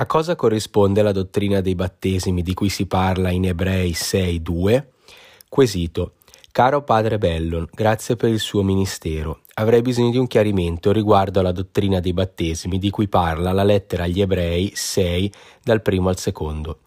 A cosa corrisponde la dottrina dei battesimi di cui si parla in Ebrei 6.2? Quesito. Caro padre Bellon, grazie per il suo ministero. Avrei bisogno di un chiarimento riguardo alla dottrina dei battesimi di cui parla la lettera agli Ebrei 6 dal primo al secondo.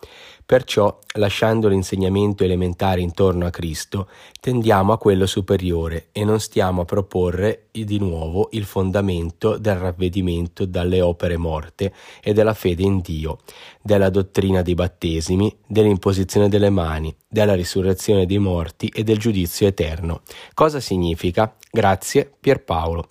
Perciò, lasciando l'insegnamento elementare intorno a Cristo, tendiamo a quello superiore e non stiamo a proporre di nuovo il fondamento del ravvedimento dalle opere morte e della fede in Dio, della dottrina dei battesimi, dell'imposizione delle mani, della risurrezione dei morti e del giudizio eterno. Cosa significa? Grazie, Pierpaolo.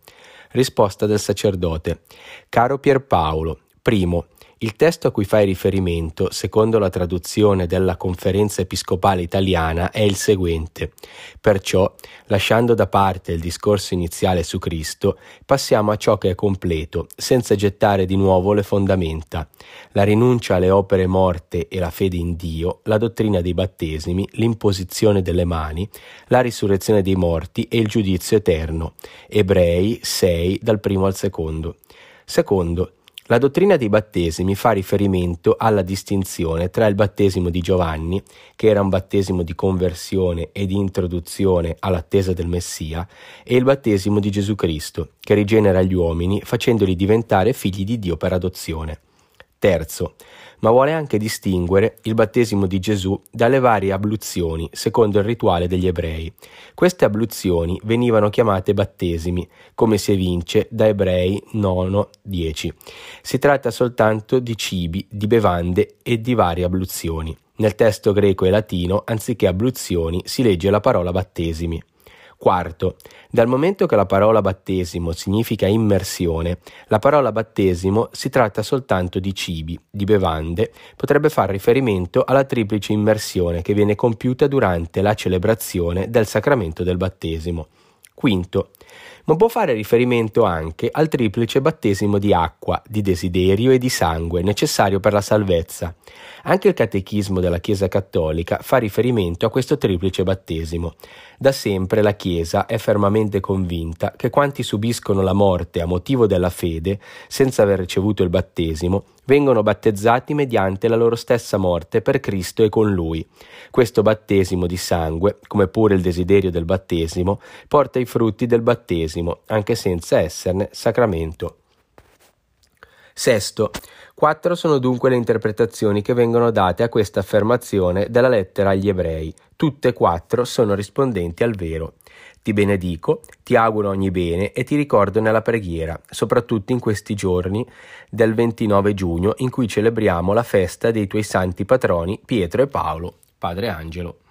Risposta del sacerdote. Caro Pierpaolo, primo, il testo a cui fai riferimento, secondo la traduzione della Conferenza Episcopale Italiana, è il seguente. Perciò, lasciando da parte il discorso iniziale su Cristo, passiamo a ciò che è completo, senza gettare di nuovo le fondamenta. La rinuncia alle opere morte e la fede in Dio, la dottrina dei battesimi, l'imposizione delle mani, la risurrezione dei morti e il giudizio eterno. Ebrei 6 dal primo al secondo. Secondo, la dottrina dei battesimi fa riferimento alla distinzione tra il battesimo di Giovanni, che era un battesimo di conversione e di introduzione all'attesa del Messia, e il battesimo di Gesù Cristo, che rigenera gli uomini facendoli diventare figli di Dio per adozione. Terzo, ma vuole anche distinguere il battesimo di Gesù dalle varie abluzioni secondo il rituale degli ebrei. Queste abluzioni venivano chiamate battesimi, come si evince da Ebrei 9-10. Si tratta soltanto di cibi, di bevande e di varie abluzioni. Nel testo greco e latino, anziché abluzioni, si legge la parola battesimi. Quarto, dal momento che la parola battesimo significa immersione, la parola battesimo si tratta soltanto di cibi, di bevande, potrebbe far riferimento alla triplice immersione che viene compiuta durante la celebrazione del sacramento del battesimo. Quinto, ma può fare riferimento anche al triplice battesimo di acqua, di desiderio e di sangue necessario per la salvezza. Anche il catechismo della Chiesa Cattolica fa riferimento a questo triplice battesimo. Da sempre la Chiesa è fermamente convinta che quanti subiscono la morte a motivo della fede, senza aver ricevuto il battesimo, vengono battezzati mediante la loro stessa morte per Cristo e con Lui. Questo battesimo di sangue, come pure il desiderio del battesimo, porta i frutti del battesimo, anche senza esserne sacramento. Sesto, quattro sono dunque le interpretazioni che vengono date a questa affermazione della lettera agli ebrei. Tutte e quattro sono rispondenti al vero. Ti benedico, ti auguro ogni bene e ti ricordo nella preghiera, soprattutto in questi giorni del 29 giugno in cui celebriamo la festa dei tuoi santi patroni Pietro e Paolo. Padre Angelo.